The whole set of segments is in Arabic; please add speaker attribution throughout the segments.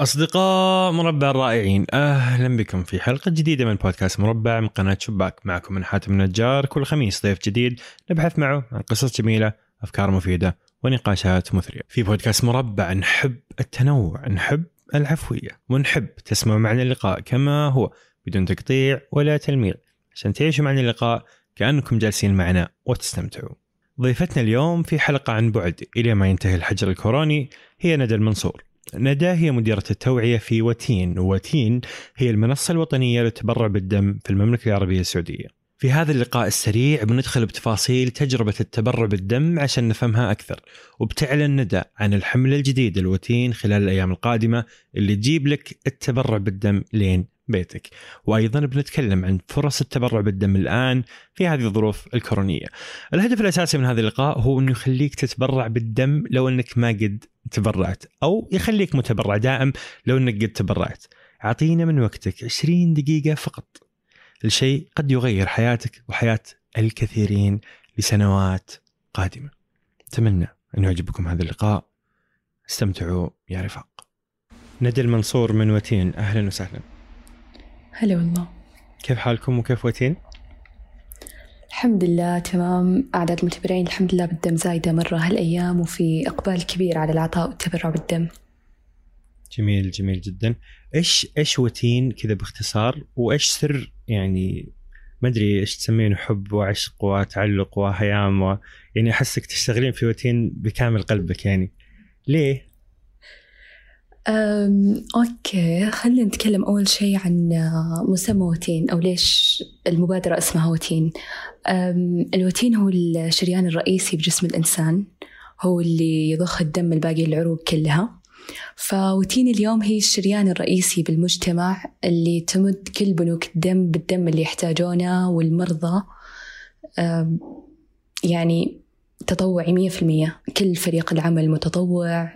Speaker 1: أصدقاء مربع الرائعين أهلا بكم في حلقة جديدة من بودكاست مربع من قناة شباك. معكم من حاتم النجار كل خميس ضيف جديد نبحث معه عن قصص جميلة أفكار مفيدة ونقاشات مثرية. في بودكاست مربع نحب التنوع نحب العفوية ونحب تسمعوا معنا اللقاء كما هو بدون تقطيع ولا تلميع. عشان تعيشوا معنا اللقاء كأنكم جالسين معنا وتستمتعوا. ضيفتنا اليوم في حلقة عن بعد إلى ما ينتهي الحجر الكوروني هي ندى المنصور. ندى هي مديرة التوعية في وتين وتين هي المنصة الوطنية للتبرع بالدم في المملكة العربية السعودية. في هذا اللقاء السريع بندخل بتفاصيل تجربة التبرع بالدم عشان نفهمها أكثر. وبتعلن ندى عن الحملة الجديدة الوتين خلال الأيام القادمة اللي تجيب لك التبرع بالدم لين بيتك وأيضا بنتكلم عن فرص التبرع بالدم الآن في هذه الظروف الكورونية. الهدف الأساسي من هذا اللقاء هو انه يخليك تتبرع بالدم لو أنك ما قد تبرعت أو يخليك متبرع دائم لو أنك قد تبرعت. أعطينا من وقتك 20 دقيقة فقط. الشيء قد يغير حياتك وحياة الكثيرين لسنوات قادمة. أتمنى أن يعجبكم هذا اللقاء. استمتعوا يا رفاق. ندى المنصور من وتين أهلا وسهلا.
Speaker 2: هلا والله.
Speaker 1: كيف حالكم وكيف وتين؟
Speaker 2: الحمد لله تمام. أعداد المتبرعين الحمد لله بالدم زايدة مرة هالأيام وفي إقبال كبير على العطاء والتبرع بالدم.
Speaker 1: جميل جميل جدا. إيش إيش وتين كذا باختصار؟ وإيش سر يعني ما أدري إيش تسمينه حب وعشق وتعلق وهيام و... يعني أحسك تشتغلين في وتين بكامل قلبك يعني. ليه؟
Speaker 2: أم، أوكي خلينا نتكلم أول شيء عن آه، مسمى وتين أو ليش المبادرة اسمها وتين الوتين هو الشريان الرئيسي بجسم الإنسان هو اللي يضخ الدم الباقي العروق كلها. فوتين اليوم هي الشريان الرئيسي بالمجتمع اللي تمد كل بنوك الدم بالدم اللي يحتاجونه والمرضى. يعني تطوعي مية في المية. كل فريق العمل متطوع.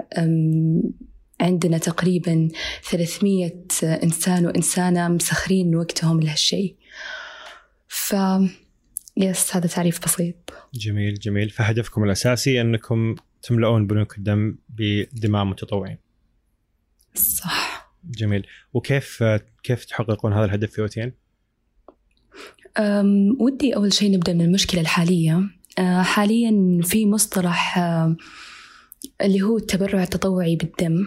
Speaker 2: عندنا تقريبا 300 إنسان وإنسانة مسخرين وقتهم لهالشيء ف يس هذا تعريف بسيط.
Speaker 1: جميل جميل. فهدفكم الأساسي أنكم تملؤون بنوك الدم بدماء متطوعين.
Speaker 2: صح.
Speaker 1: جميل. وكيف كيف تحققون هذا الهدف في وتين؟
Speaker 2: أم ودي أول شيء نبدأ من المشكلة الحالية. أه حاليا في مصطلح أه اللي هو التبرع التطوعي بالدم.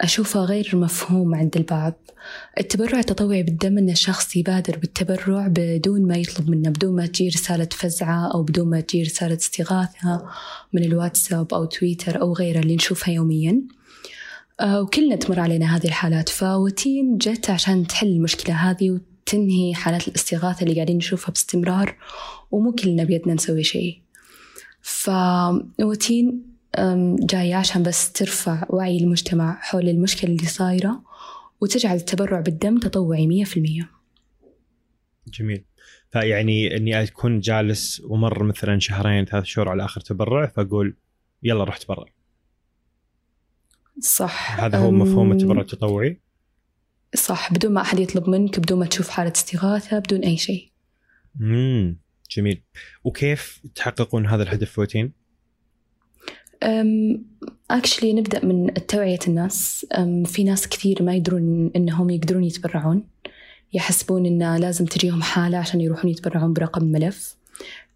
Speaker 2: أشوفه غير مفهوم عند البعض. التبرع التطوعي بالدم أن الشخص يبادر بالتبرع بدون ما يطلب منه بدون ما تجي رسالة فزعة أو بدون ما تجي رسالة استغاثة من الواتساب أو تويتر أو غيره اللي نشوفها يوميا. آه، وكلنا تمر علينا هذه الحالات. فوتين جت عشان تحل المشكلة هذه وتنهي حالات الاستغاثة اللي قاعدين نشوفها باستمرار ومو كلنا بيدنا نسوي شيء. فوتين جاية عشان بس ترفع وعي المجتمع حول المشكلة اللي صايرة وتجعل التبرع بالدم تطوعي مية في المية.
Speaker 1: جميل. فيعني إني أكون جالس ومر مثلا شهرين ثلاث شهور على آخر تبرع فأقول يلا روح تبرع
Speaker 2: صح.
Speaker 1: هذا هو مفهوم التبرع التطوعي؟
Speaker 2: صح. بدون ما أحد يطلب منك بدون ما تشوف حالة استغاثة بدون أي شيء.
Speaker 1: امم جميل. وكيف تحققون هذا الهدف في وتين؟
Speaker 2: اكشلي نبدأ من توعية الناس. في ناس كثير ما يدرون إنهم يقدرون يتبرعون. يحسبون إن لازم تجيهم حالة عشان يروحون يتبرعون برقم ملف.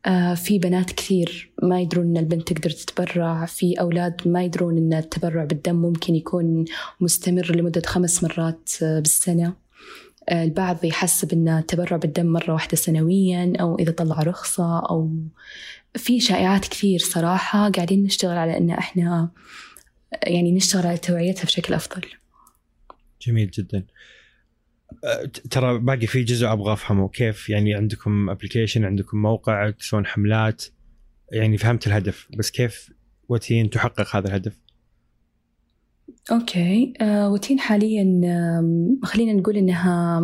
Speaker 2: آه، في بنات كثير ما يدرون إن البنت تقدر تتبرع. في أولاد ما يدرون إن التبرع بالدم ممكن يكون مستمر لمدة خمس مرات آه، بالسنة. آه، البعض يحسب إن التبرع بالدم مرة واحدة سنويا أو إذا طلع رخصة أو في شائعات كثير صراحة قاعدين نشتغل على أن إحنا يعني نشتغل على توعيتها بشكل أفضل.
Speaker 1: جميل جدا. أه، ترى باقي في جزء أبغى أفهمه. كيف؟ يعني عندكم ابلكيشن عندكم موقع تسوون حملات. يعني فهمت الهدف بس كيف وتين تحقق هذا الهدف؟
Speaker 2: أوكي. آه وتين حاليا خلينا نقول إنها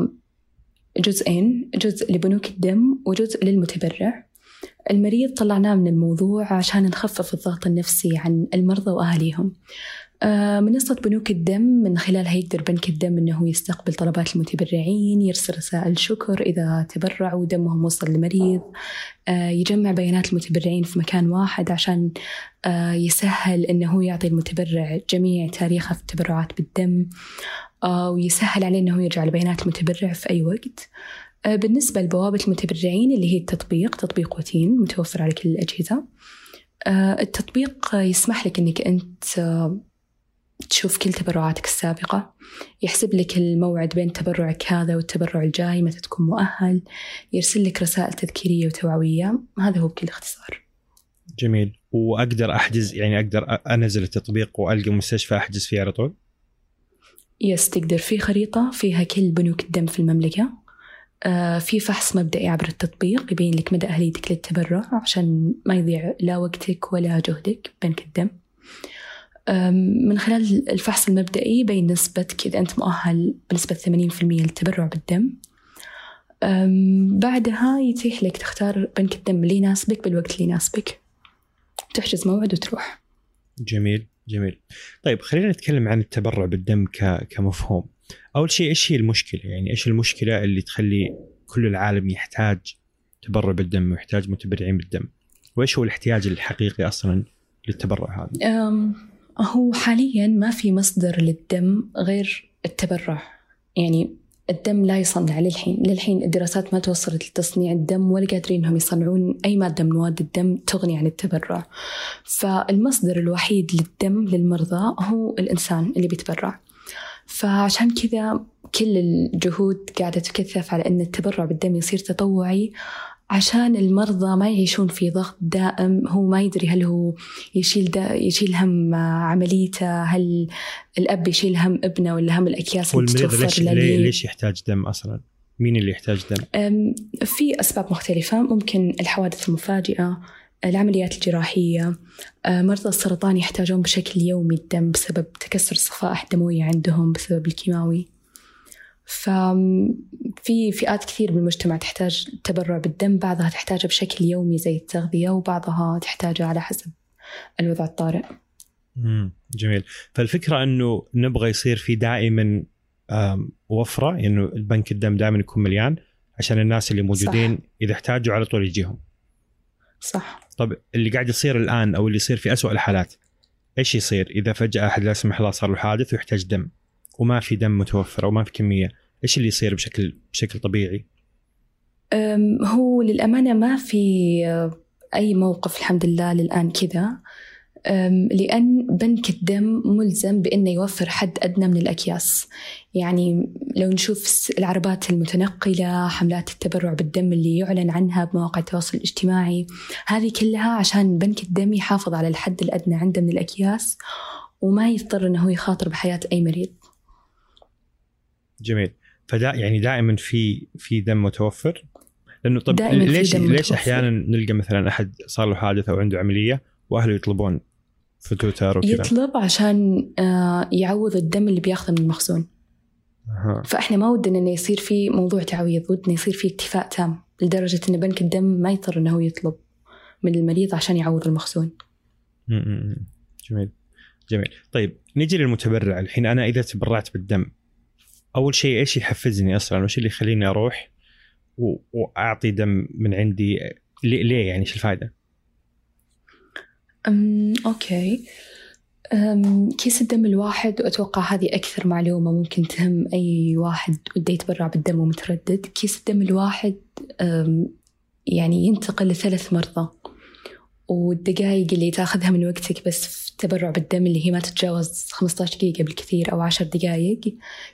Speaker 2: جزئين جزء لبنوك الدم وجزء للمتبرع. المريض طلعناه من الموضوع عشان نخفف الضغط النفسي عن المرضى وأهاليهم. آه، منصة بنوك الدم من خلالها يقدر بنك الدم أنه يستقبل طلبات المتبرعين يرسل رسائل شكر إذا تبرعوا دمهم وصل لمريض. آه، يجمع بيانات المتبرعين في مكان واحد عشان آه، يسهل أنه يعطي المتبرع جميع تاريخه في التبرعات بالدم. ويسهل عليه أنه يرجع لبيانات المتبرع في أي وقت. بالنسبة لبوابة المتبرعين اللي هي التطبيق تطبيق وتين متوفر على كل الأجهزة. التطبيق يسمح لك أنك أنت تشوف كل تبرعاتك السابقة. يحسب لك الموعد بين تبرعك هذا والتبرع الجاي متى تكون مؤهل. يرسل لك رسائل تذكيرية وتوعوية. هذا هو بكل اختصار.
Speaker 1: جميل. وأقدر أحجز يعني أقدر أنزل التطبيق وألقى مستشفى أحجز فيه على طول؟
Speaker 2: يس تقدر. في خريطة فيها كل بنوك الدم في المملكة. في فحص مبدئي عبر التطبيق يبين لك مدى أهليتك للتبرع عشان ما يضيع لا وقتك ولا جهدك بنك الدم. من خلال الفحص المبدئي بين نسبتك إذا أنت مؤهل بنسبة 80% للتبرع بالدم. بعدها يتيح لك تختار بنك الدم اللي يناسبك بالوقت اللي يناسبك. تحجز موعد وتروح.
Speaker 1: جميل جميل. طيب خلينا نتكلم عن التبرع بالدم. كمفهوم. أول شيء إيش هي المشكلة؟ يعني إيش المشكلة اللي تخلي كل العالم يحتاج تبرع بالدم ويحتاج متبرعين بالدم؟ وإيش هو الاحتياج الحقيقي أصلا للتبرع هذا؟
Speaker 2: هو حاليا ما في مصدر للدم غير التبرع. يعني الدم لا يصنع. للحين للحين الدراسات ما توصلت لتصنيع الدم ولا قادرين إنهم يصنعون أي مادة من مواد الدم تغني عن التبرع. فالمصدر الوحيد للدم للمرضى هو الإنسان اللي بيتبرع. فعشان كذا كل الجهود قاعدة تكثف على إن التبرع بالدم يصير تطوعي عشان المرضى ما يعيشون في ضغط دائم هو ما يدري هل هو يشيل دا يشيل هم عمليته هل الأب يشيل هم ابنه ولا هم الأكياس
Speaker 1: تتوفر ليش, ليش يحتاج دم أصلا؟ مين اللي يحتاج
Speaker 2: دم؟ في أسباب مختلفة ممكن الحوادث المفاجئة العمليات الجراحية مرضى السرطان يحتاجون بشكل يومي الدم بسبب تكسر الصفائح الدموية عندهم بسبب الكيماوي. ففي فئات كثير بالمجتمع تحتاج التبرع بالدم بعضها تحتاجه بشكل يومي زي التغذية وبعضها تحتاجه على حسب الوضع الطارئ.
Speaker 1: جميل. فالفكرة أنه نبغى يصير في دائما وفرة إنه يعني البنك الدم دائما يكون مليان عشان الناس اللي موجودين صح. إذا احتاجوا على طول يجيهم.
Speaker 2: صح.
Speaker 1: طب اللي قاعد يصير الآن أو اللي يصير في أسوأ الحالات إيش يصير؟ إذا فجأة أحد لا سمح الله صار له حادث ويحتاج دم وما في دم متوفر أو ما في كمية إيش اللي يصير بشكل بشكل طبيعي؟
Speaker 2: هو للأمانة ما في أي موقف الحمد لله للآن كذا. لأن بنك الدم ملزم بأنه يوفر حد أدنى من الأكياس. يعني لو نشوف العربات المتنقلة حملات التبرع بالدم اللي يعلن عنها بمواقع التواصل الاجتماعي هذه كلها عشان بنك الدم يحافظ على الحد الأدنى عنده من الأكياس وما يضطر أنه يخاطر بحياة أي مريض.
Speaker 1: جميل. فدا يعني دائما في في دم متوفر؟ لأنه طب ليش ليش أحيانا نلقى مثلا أحد صار له حادث أو عنده عملية واهله يطلبون في تويتر وكذا.
Speaker 2: يطلب عشان آه، يعوض الدم اللي بياخذه من المخزون. أه. فإحنا ما ودنا إنه يصير في موضوع تعويض ودنا يصير في اكتفاء تام لدرجة إن بنك الدم ما يضطر إنه يطلب من المريض عشان يعوض المخزون.
Speaker 1: جميل. جميل. طيب نجي للمتبرع. الحين أنا إذا تبرعت بالدم أول شيء إيش يحفزني أصلا؟ وش اللي يخليني أروح وأعطي دم من عندي؟ ليه يعني؟ إيش الفائده؟
Speaker 2: أم أوكي. أم كيس الدم الواحد وأتوقع هذه أكثر معلومة ممكن تهم أي واحد وده يتبرع بالدم ومتردد. كيس الدم الواحد يعني ينتقل لثلاث مرضى والدقائق اللي تاخذها من وقتك بس في التبرع بالدم اللي هي ما تتجاوز 15 دقيقة بالكثير أو 10 دقائق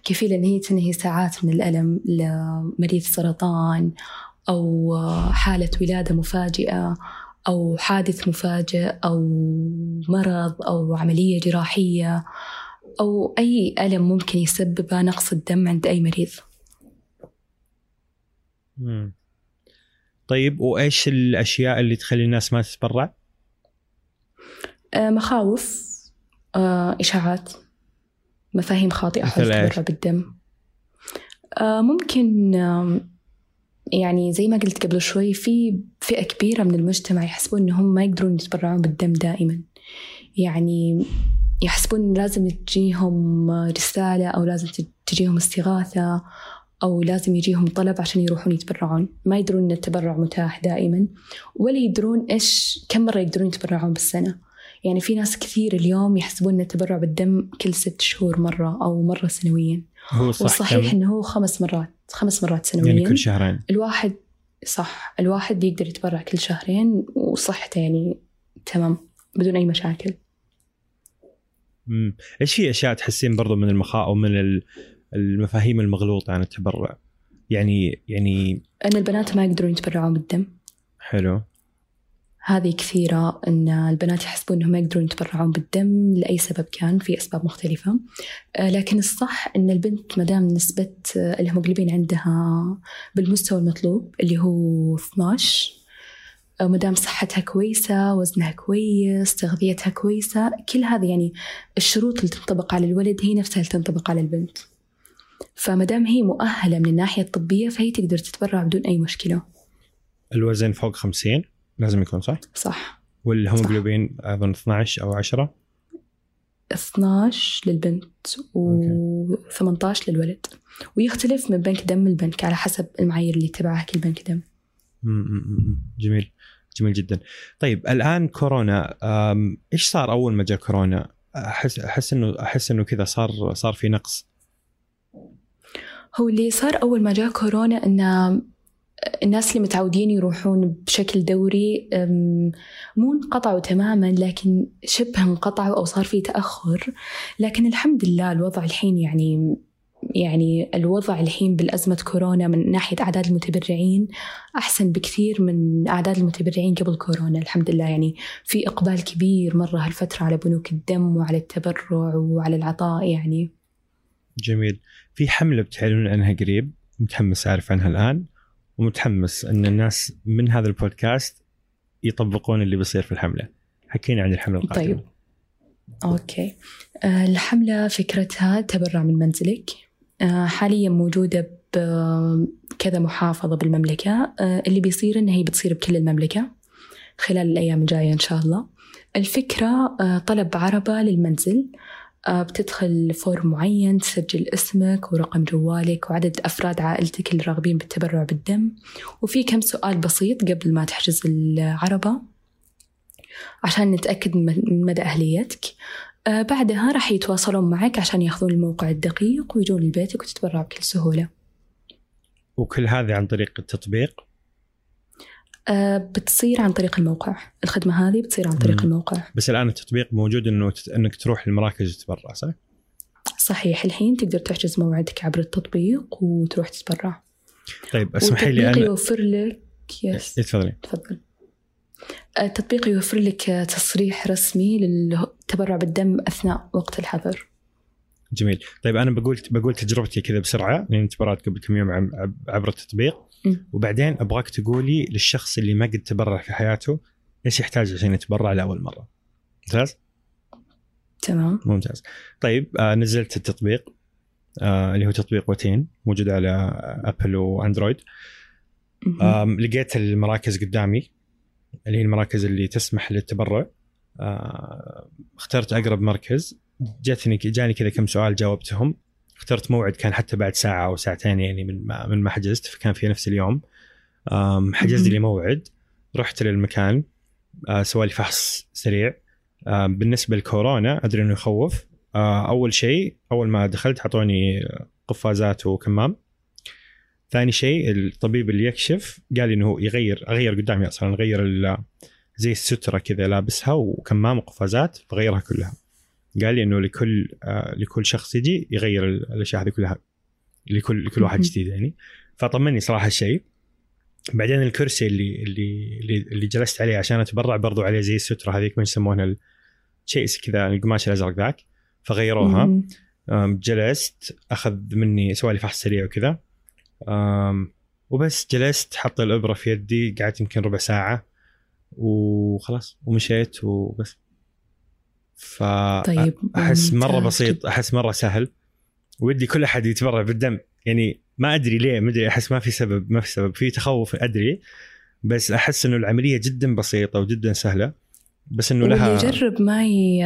Speaker 2: كفيلة إن هي تنهي ساعات من الألم لمريض سرطان أو حالة ولادة مفاجئة أو حادث مفاجئ أو مرض أو عملية جراحية أو أي ألم ممكن يسببه نقص الدم عند أي مريض.
Speaker 1: مم. طيب وإيش الأشياء اللي تخلي الناس ما تتبرع؟
Speaker 2: آه، مخاوف آه، إشاعات مفاهيم خاطئة حول التبرع بالدم آه، ممكن يعني زي ما قلت قبل شوي في فئة كبيرة من المجتمع يحسبون إنهم ما يقدرون يتبرعون بالدم دائما. يعني يحسبون لازم تجيهم رسالة أو لازم تجيهم استغاثة أو لازم يجيهم طلب عشان يروحون يتبرعون. ما يدرون إن التبرع متاح دائما ولا يدرون إيش كم مرة يقدرون يتبرعون بالسنة. يعني في ناس كثير اليوم يحسبون أن التبرع بالدم كل ست شهور مرة أو مرة سنويا.
Speaker 1: هو صح
Speaker 2: والصحيح أنه هو خمس مرات. خمس مرات سنويا.
Speaker 1: يعني كل شهرين.
Speaker 2: الواحد صح الواحد يقدر يتبرع كل شهرين وصحته يعني تمام بدون أي مشاكل.
Speaker 1: امم إيش في أشياء تحسين برضو من المخاء أو من المفاهيم المغلوطة عن التبرع؟ يعني يعني
Speaker 2: أن البنات ما يقدرون يتبرعون بالدم.
Speaker 1: حلو.
Speaker 2: هذه كثيرة أن البنات يحسبون أنهم يقدرون يتبرعون بالدم لأي سبب كان في أسباب مختلفة. آه، لكن الصح أن البنت مدام نسبة الهيموغلوبين عندها بالمستوى المطلوب اللي هو 12 آه، مدام صحتها كويسة وزنها كويس تغذيتها كويسة كل هذه يعني الشروط اللي تنطبق على الولد هي نفسها اللي تنطبق على البنت. فمدام هي مؤهلة من الناحية الطبية فهي تقدر تتبرع بدون أي مشكلة.
Speaker 1: الوزن فوق 50 لازم يكون صح؟
Speaker 2: صح.
Speaker 1: والهيموجلوبين أظن 12 أو 10
Speaker 2: 12 للبنت و18 للولد. ويختلف من بنك دم لبنك على حسب المعايير اللي يتبعها كل بنك دم.
Speaker 1: جميل. جميل جدا. طيب الآن كورونا إيش صار أول ما جاء كورونا؟ أحس أحس إنه أحس إنه كذا صار صار في نقص.
Speaker 2: هو اللي صار أول ما جاء كورونا إنه الناس اللي متعودين يروحون بشكل دوري مو انقطعوا تماما لكن شبه انقطعوا أو صار في تأخر. لكن الحمد لله الوضع الحين يعني يعني الوضع الحين بالأزمة كورونا من ناحية أعداد المتبرعين أحسن بكثير من أعداد المتبرعين قبل كورونا. الحمد لله يعني في إقبال كبير مرة هالفترة على بنوك الدم وعلى التبرع وعلى العطاء يعني.
Speaker 1: جميل. في حملة بتعلنون عنها قريب متحمس أعرف عنها الآن. ومتحمس إن الناس من هذا البودكاست يطبقون اللي بيصير في الحملة. حكينا عن الحملة القادمة.
Speaker 2: طيب. أوكي. آه، الحملة فكرتها تبرع من منزلك. آه، حاليا موجودة بكذا محافظة بالمملكة. آه، اللي بيصير إنها هي بتصير بكل المملكة خلال الأيام الجاية إن شاء الله. الفكرة طلب عربة للمنزل. بتدخل فورم معين تسجل اسمك ورقم جوالك وعدد أفراد عائلتك اللي راغبين بالتبرع بالدم. وفي كم سؤال بسيط قبل ما تحجز العربة عشان نتأكد من مدى أهليتك. آه، بعدها راح يتواصلون معك عشان ياخذون الموقع الدقيق ويجون لبيتك وتتبرع بكل سهولة.
Speaker 1: وكل هذا عن طريق التطبيق؟
Speaker 2: آه، بتصير عن طريق الموقع. الخدمة هذه بتصير عن طريق مم. الموقع.
Speaker 1: بس الآن التطبيق موجود إنه إنك تروح للمراكز وتتبرع صح؟
Speaker 2: صحيح. الحين تقدر تحجز موعدك عبر التطبيق وتروح تتبرع.
Speaker 1: طيب اسمحي لي
Speaker 2: أنا يوفر لك يس
Speaker 1: إيه، تفضلي.
Speaker 2: تفضل. التطبيق يوفر لك تصريح رسمي للتبرع بالدم أثناء وقت الحظر.
Speaker 1: جميل. طيب أنا بقول بقول تجربتي كذا بسرعة لأن تبرعت قبل كم يوم عبر التطبيق. وبعدين أبغاك تقولي للشخص اللي ما قد تبرع في حياته إيش يحتاج عشان يتبرع لأول مرة؟ ممتاز؟
Speaker 2: تمام.
Speaker 1: ممتاز. طيب آه نزلت التطبيق آه اللي هو تطبيق وتين موجود على أبل وأندرويد. آه لقيت المراكز قدامي اللي هي المراكز اللي تسمح للتبرع. آه اخترت أقرب مركز. جاتني جاني كذا كم سؤال جاوبتهم. اخترت موعد كان حتى بعد ساعة أو ساعتين يعني من ما من ما حجزت فكان في نفس اليوم. حجزت لي موعد رحت للمكان آه، سوى لي فحص سريع. بالنسبة لكورونا أدري إنه يخوف. آه، أول شيء أول ما دخلت أعطوني قفازات وكمام. ثاني شيء الطبيب اللي يكشف قال لي إنه يغير أغير قدامي أصلا غير زي السترة كذا لابسها وكمام وقفازات فغيرها كلها. قال لي إنه لكل آه لكل شخص يجي يغير الأشياء هذه كلها. لكل لكل واحد جديد يعني. فطمني صراحة الشيء. بعدين الكرسي اللي اللي اللي, اللي جلست عليه عشان أتبرع برضو عليه زي السترة هذيك ما يسمونها شيء كذا القماش الأزرق ذاك. فغيروها. جلست أخذ مني سوالي فحص سريع وكذا. وبس جلست حط الإبرة في يدي قعدت يمكن ربع ساعة. وخلاص ومشيت وبس. ف طيب أحس مرة بسيط أحس مرة سهل. ودي كل أحد يتبرع بالدم. يعني ما أدري ليه ما أدري أحس ما في سبب ما في سبب. في تخوف أدري. بس أحس إنه العملية جدا بسيطة وجدا سهلة. بس إنه لها
Speaker 2: واللي يجرب ما ي...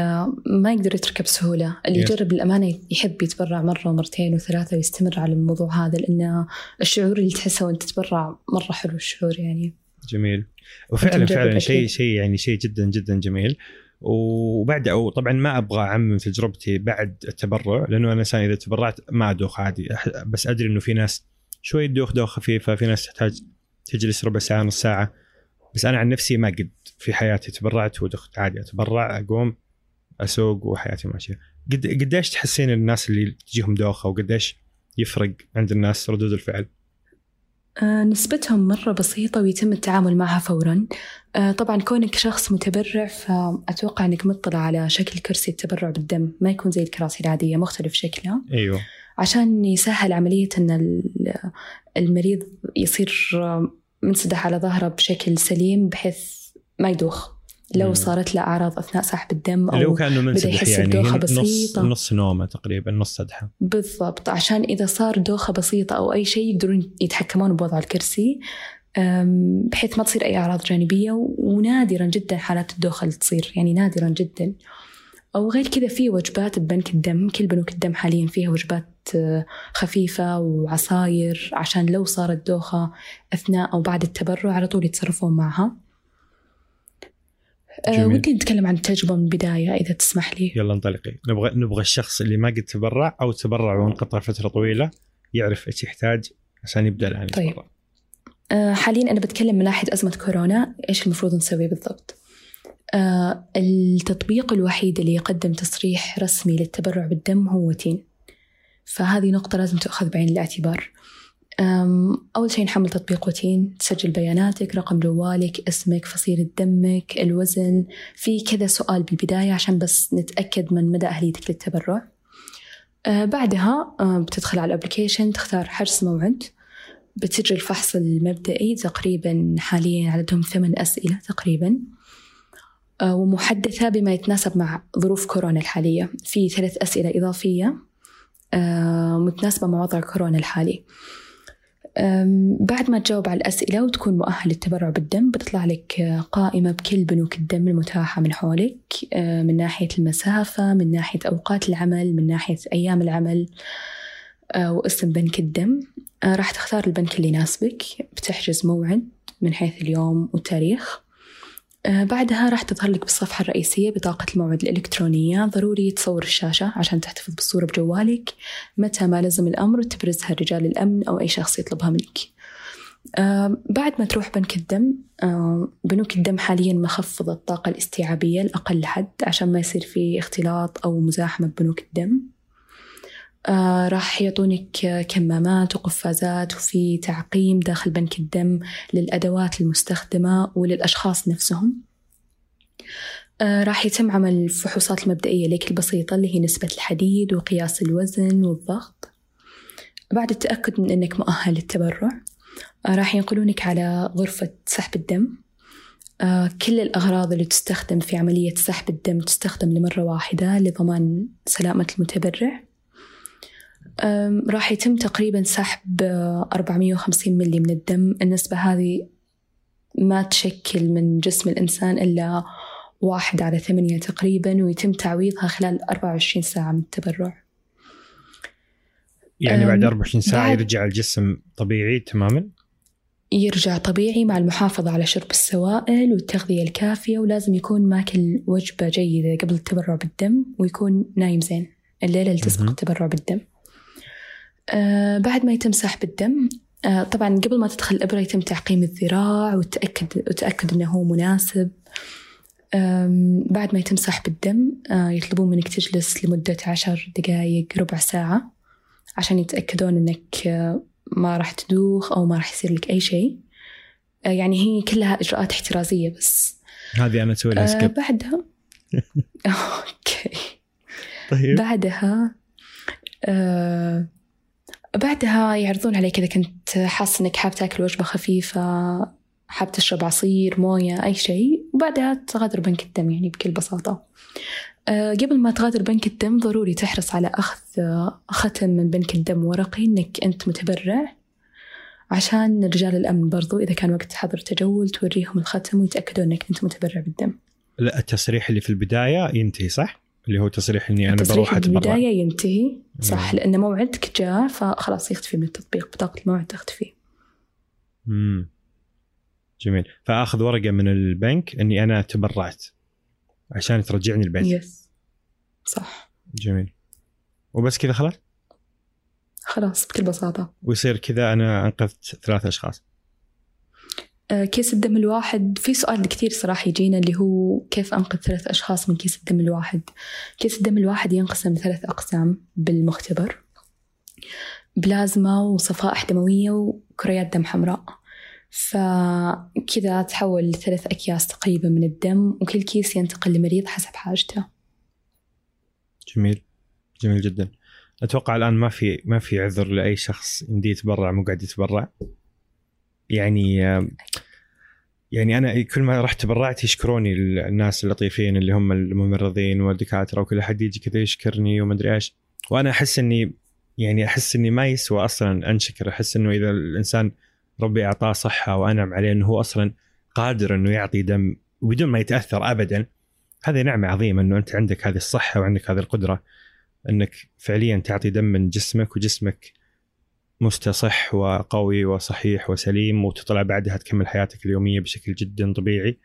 Speaker 2: ما يقدر يتركها بسهولة، اللي. يجرب الامانه يحب يتبرع مرة ومرتين وثلاثة ويستمر على الموضوع هذا لأن الشعور اللي تحسه وأنت تتبرع مرة حلو الشعور يعني.
Speaker 1: جميل. وفعلا فعلا. شيء شيء يعني شيء جدا جدا جميل. وبعد أو طبعا ما أبغى أعمم تجربتي بعد التبرع لأنه أنا إنسان إذا تبرعت ما أدوخ عادي. بس أدري إنه في ناس شوي تدوخ دوخه خفيفة في ناس تحتاج تجلس ربع ساعة نص ساعة. بس أنا عن نفسي ما قد في حياتي تبرعت ودخت عادي. أتبرع أقوم أسوق وحياتي ماشية. قد قديش تحسين الناس اللي تجيهم دوخة وقديش يفرق عند الناس ردود الفعل؟
Speaker 2: نسبتهم مرة بسيطة ويتم التعامل معها فورا. آه، طبعا كونك شخص متبرع فأتوقع أنك مطلع على شكل كرسي التبرع بالدم ما يكون زي الكراسي العادية مختلف شكلها.
Speaker 1: أيوه.
Speaker 2: عشان يسهل عملية أن ال- المريض يصير منسدح على ظهره بشكل سليم بحيث ما يدوخ. لو. صارت له أعراض أثناء سحب الدم
Speaker 1: هو
Speaker 2: أو
Speaker 1: كأنه منسدح يعني
Speaker 2: بدوخة
Speaker 1: هي نص
Speaker 2: بسيطة.
Speaker 1: نص نومة تقريبا نص سدحة
Speaker 2: بالضبط عشان إذا صار دوخة بسيطة أو أي شيء يقدرون يتحكمون بوضع الكرسي بحيث ما تصير أي أعراض جانبية ونادرا جدا حالات الدوخة اللي تصير يعني نادرا جدا أو غير كذا في وجبات ببنك الدم كل بنوك الدم حاليا فيها وجبات آه، خفيفة وعصاير عشان لو صارت دوخة أثناء أو بعد التبرع على طول يتصرفون معها آه،. ودي نتكلم عن التجربة من البداية إذا تسمح لي؟
Speaker 1: يلا انطلقي. نبغى نبغى الشخص اللي ما قد تبرع أو تبرع وانقطع فترة طويلة يعرف إيش يحتاج عشان يبدأ الآن
Speaker 2: طيب.
Speaker 1: يتبرع.
Speaker 2: آه، حاليا أنا بتكلم من ناحية أزمة كورونا إيش المفروض نسوي بالضبط؟ آه، التطبيق الوحيد اللي يقدم تصريح رسمي للتبرع بالدم هو تين فهذه نقطة لازم تؤخذ بعين الاعتبار. أول شيء نحمل تطبيق وتين تسجل بياناتك رقم جوالك اسمك فصيلة دمك الوزن. في كذا سؤال بالبداية عشان بس نتأكد من مدى أهليتك للتبرع. آه، بعدها آه، بتدخل على الابلكيشن تختار حجز موعد. بتجري الفحص المبدئي تقريبا حاليا عددهم ثمان أسئلة تقريبا. آه، ومحدثة بما يتناسب مع ظروف كورونا الحالية. في ثلاث أسئلة إضافية متناسبة مع وضع كورونا الحالي. بعد ما تجاوب على الأسئلة وتكون مؤهل للتبرع بالدم بتطلع لك قائمة بكل بنوك الدم المتاحة من حولك آه، من ناحية المسافة من ناحية أوقات العمل من ناحية أيام العمل آه، واسم بنك الدم. آه، راح تختار البنك اللي يناسبك بتحجز موعد من حيث اليوم والتاريخ. بعدها راح تظهر لك بالصفحة الرئيسية بطاقة الموعد الإلكترونية. ضروري تصور الشاشة عشان تحتفظ بالصورة بجوالك. متى ما لزم الأمر تبرزها رجال الأمن أو أي شخص يطلبها منك. آه، بعد ما تروح بنك الدم آه، بنوك الدم حاليا مخفضة الطاقة الاستيعابية لأقل حد عشان ما يصير في اختلاط أو مزاحمة ببنوك الدم. آه، راح يعطونك كمامات وقفازات وفي تعقيم داخل بنك الدم للأدوات المستخدمة وللأشخاص نفسهم. آه، راح يتم عمل الفحوصات المبدئية لك البسيطة اللي هي نسبة الحديد وقياس الوزن والضغط. بعد التأكد من أنك مؤهل للتبرع آه، راح ينقلونك على غرفة سحب الدم. كل الأغراض اللي تستخدم في عملية سحب الدم تستخدم لمرة واحدة لضمان سلامة المتبرع. راح يتم تقريبا سحب آه، 450 ملي من الدم. النسبة هذه ما تشكل من جسم الإنسان إلا واحد على ثمانية تقريبا ويتم تعويضها خلال 24 ساعة من التبرع.
Speaker 1: يعني بعد 24 ساعة
Speaker 2: بعد-
Speaker 1: يرجع الجسم طبيعي تماما؟
Speaker 2: يرجع طبيعي مع المحافظة على شرب السوائل والتغذية الكافية ولازم يكون ماكل وجبة جيدة قبل التبرع بالدم ويكون نايم زين. الليلة اللي تسبق. التبرع بالدم. بعد ما يتم سحب الدم آه طبعا قبل ما تدخل الإبرة يتم تعقيم الذراع وتأكد وتأكد أنه هو مناسب. بعد ما يتم سحب الدم آه يطلبون منك تجلس لمدة عشر دقايق ربع ساعة عشان يتأكدون أنك آه ما راح تدوخ أو ما راح يصير لك أي شيء. آه، يعني هي كلها إجراءات احترازية بس.
Speaker 1: هذه أنا أسوي لها
Speaker 2: آه
Speaker 1: سكيب
Speaker 2: بعدها أوكي.
Speaker 1: طيب.
Speaker 2: بعدها آه بعدها يعرضون عليك إذا كنت حاس إنك حاب تاكل وجبة خفيفة حاب تشرب عصير موية أي شيء وبعدها تغادر بنك الدم يعني بكل بساطة. آه، قبل ما تغادر بنك الدم ضروري تحرص على أخذ ختم من بنك الدم ورقي إنك أنت متبرع. عشان رجال الأمن برضو إذا كان وقت حظر تجول توريهم الختم ويتأكدوا إنك أنت متبرع بالدم.
Speaker 1: لا التصريح اللي في البداية ينتهي صح؟ اللي هو تصريح إني
Speaker 2: أنا
Speaker 1: بروح أتبرع.
Speaker 2: بالبداية ينتهي صح
Speaker 1: مم.
Speaker 2: لأن موعدك جاء فخلاص يختفي من التطبيق بطاقة الموعد تختفي.
Speaker 1: امم جميل. فأخذ ورقة من البنك إني أنا تبرعت عشان ترجعني البيت.
Speaker 2: يس صح.
Speaker 1: جميل. وبس كذا خلاص؟
Speaker 2: خلاص بكل بساطة.
Speaker 1: ويصير كذا أنا أنقذت ثلاث أشخاص.
Speaker 2: آه، كيس الدم الواحد في سؤال كثير صراحة يجينا اللي هو كيف أنقذ ثلاث أشخاص من كيس الدم الواحد؟ كيس الدم الواحد ينقسم لثلاث أقسام بالمختبر. بلازما وصفائح دموية وكريات دم حمراء. فكذا تحول لثلاث أكياس تقريبا من الدم وكل كيس ينتقل لمريض حسب حاجته.
Speaker 1: جميل. جميل جدا. أتوقع الآن ما في ما في عذر لأي شخص يمديه يتبرع مو قاعد يتبرع. يعني يعني أنا كل ما رحت تبرعت يشكروني الناس اللطيفين اللي هم الممرضين والدكاترة وكل أحد يجي كذا يشكرني وما أدري إيش. وأنا أحس إني يعني أحس إني ما يسوى أصلا أنشكر. أحس إنه إذا الإنسان ربي أعطاه صحة وأنعم عليه إنه هو أصلا قادر إنه يعطي دم وبدون ما يتأثر ابدا هذه نعمة عظيمة إنه أنت عندك هذه الصحة وعندك هذه القدرة إنك فعليا تعطي دم من جسمك وجسمك مستصح وقوي وصحيح وسليم وتطلع بعدها تكمل حياتك اليومية بشكل جدا طبيعي.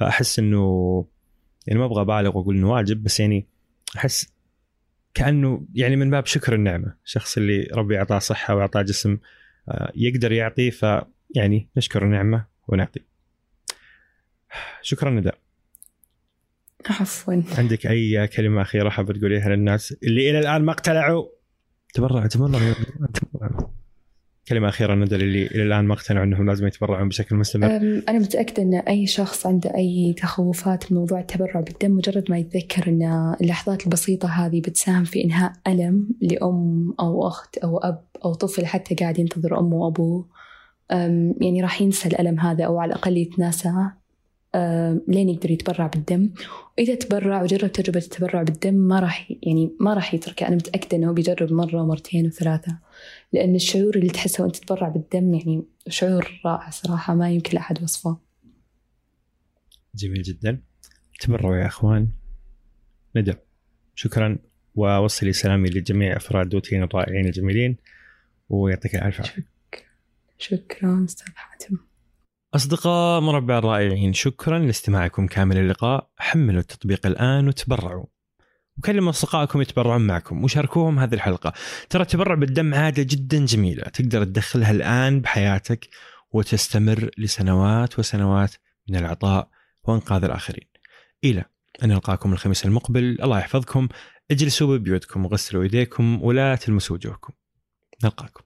Speaker 1: فأحس إنه يعني ما أبغى أبالغ وأقول إنه واجب بس يعني أحس كأنه يعني من باب شكر النعمة. الشخص اللي ربي أعطاه صحة وأعطاه جسم آه، يقدر يعطي فيعني نشكر النعمة ونعطي. شكرا ندى
Speaker 2: عفوا.
Speaker 1: عندك أي كلمة أخيرة حابه تقوليها للناس اللي إلى الآن ما اقتنعوا؟ تبرع تبرع تبرع كلمة أخيرة ندى اللي إلى الآن ما اقتنعوا أنهم لازم يتبرعون بشكل مستمر.
Speaker 2: أنا متأكدة أن أي شخص عنده أي تخوفات من موضوع التبرع بالدم مجرد ما يتذكر أن اللحظات البسيطة هذه بتساهم في إنهاء ألم لأم أو أخت أو أب أو طفل حتى قاعد ينتظر أمه وأبوه. يعني راح ينسى الألم هذا أو على الأقل يتناساه لين يقدر يتبرع بالدم. وإذا تبرع وجرب تجربة التبرع بالدم ما راح يعني ما راح يتركه أنا متأكدة أنه بيجرب مرة ومرتين وثلاثة. لأن الشعور اللي تحسه وأنت تتبرع بالدم يعني شعور رائع صراحة ما يمكن لأحد وصفه.
Speaker 1: جميل جدا. تبرعوا يا أخوان. ندى. شكرا. ووصلي سلامي لجميع أفراد دوتين الرائعين الجميلين. ويعطيك الف عافيه
Speaker 2: شكرا أستاذ حاتم.
Speaker 1: أصدقاء مربع الرائعين شكرا لاستماعكم كامل اللقاء. حملوا التطبيق الآن وتبرعوا. وكلموا أصدقائكم يتبرعون معكم. وشاركوهم هذه الحلقة. ترى التبرع بالدم عادة جدا جميلة. تقدر تدخلها الآن بحياتك وتستمر لسنوات وسنوات من العطاء وإنقاذ الآخرين. إلى أن نلقاكم الخميس المقبل. الله يحفظكم. اجلسوا ببيوتكم وغسلوا ايديكم ولا تلمسوا وجوهكم. نلقاكم.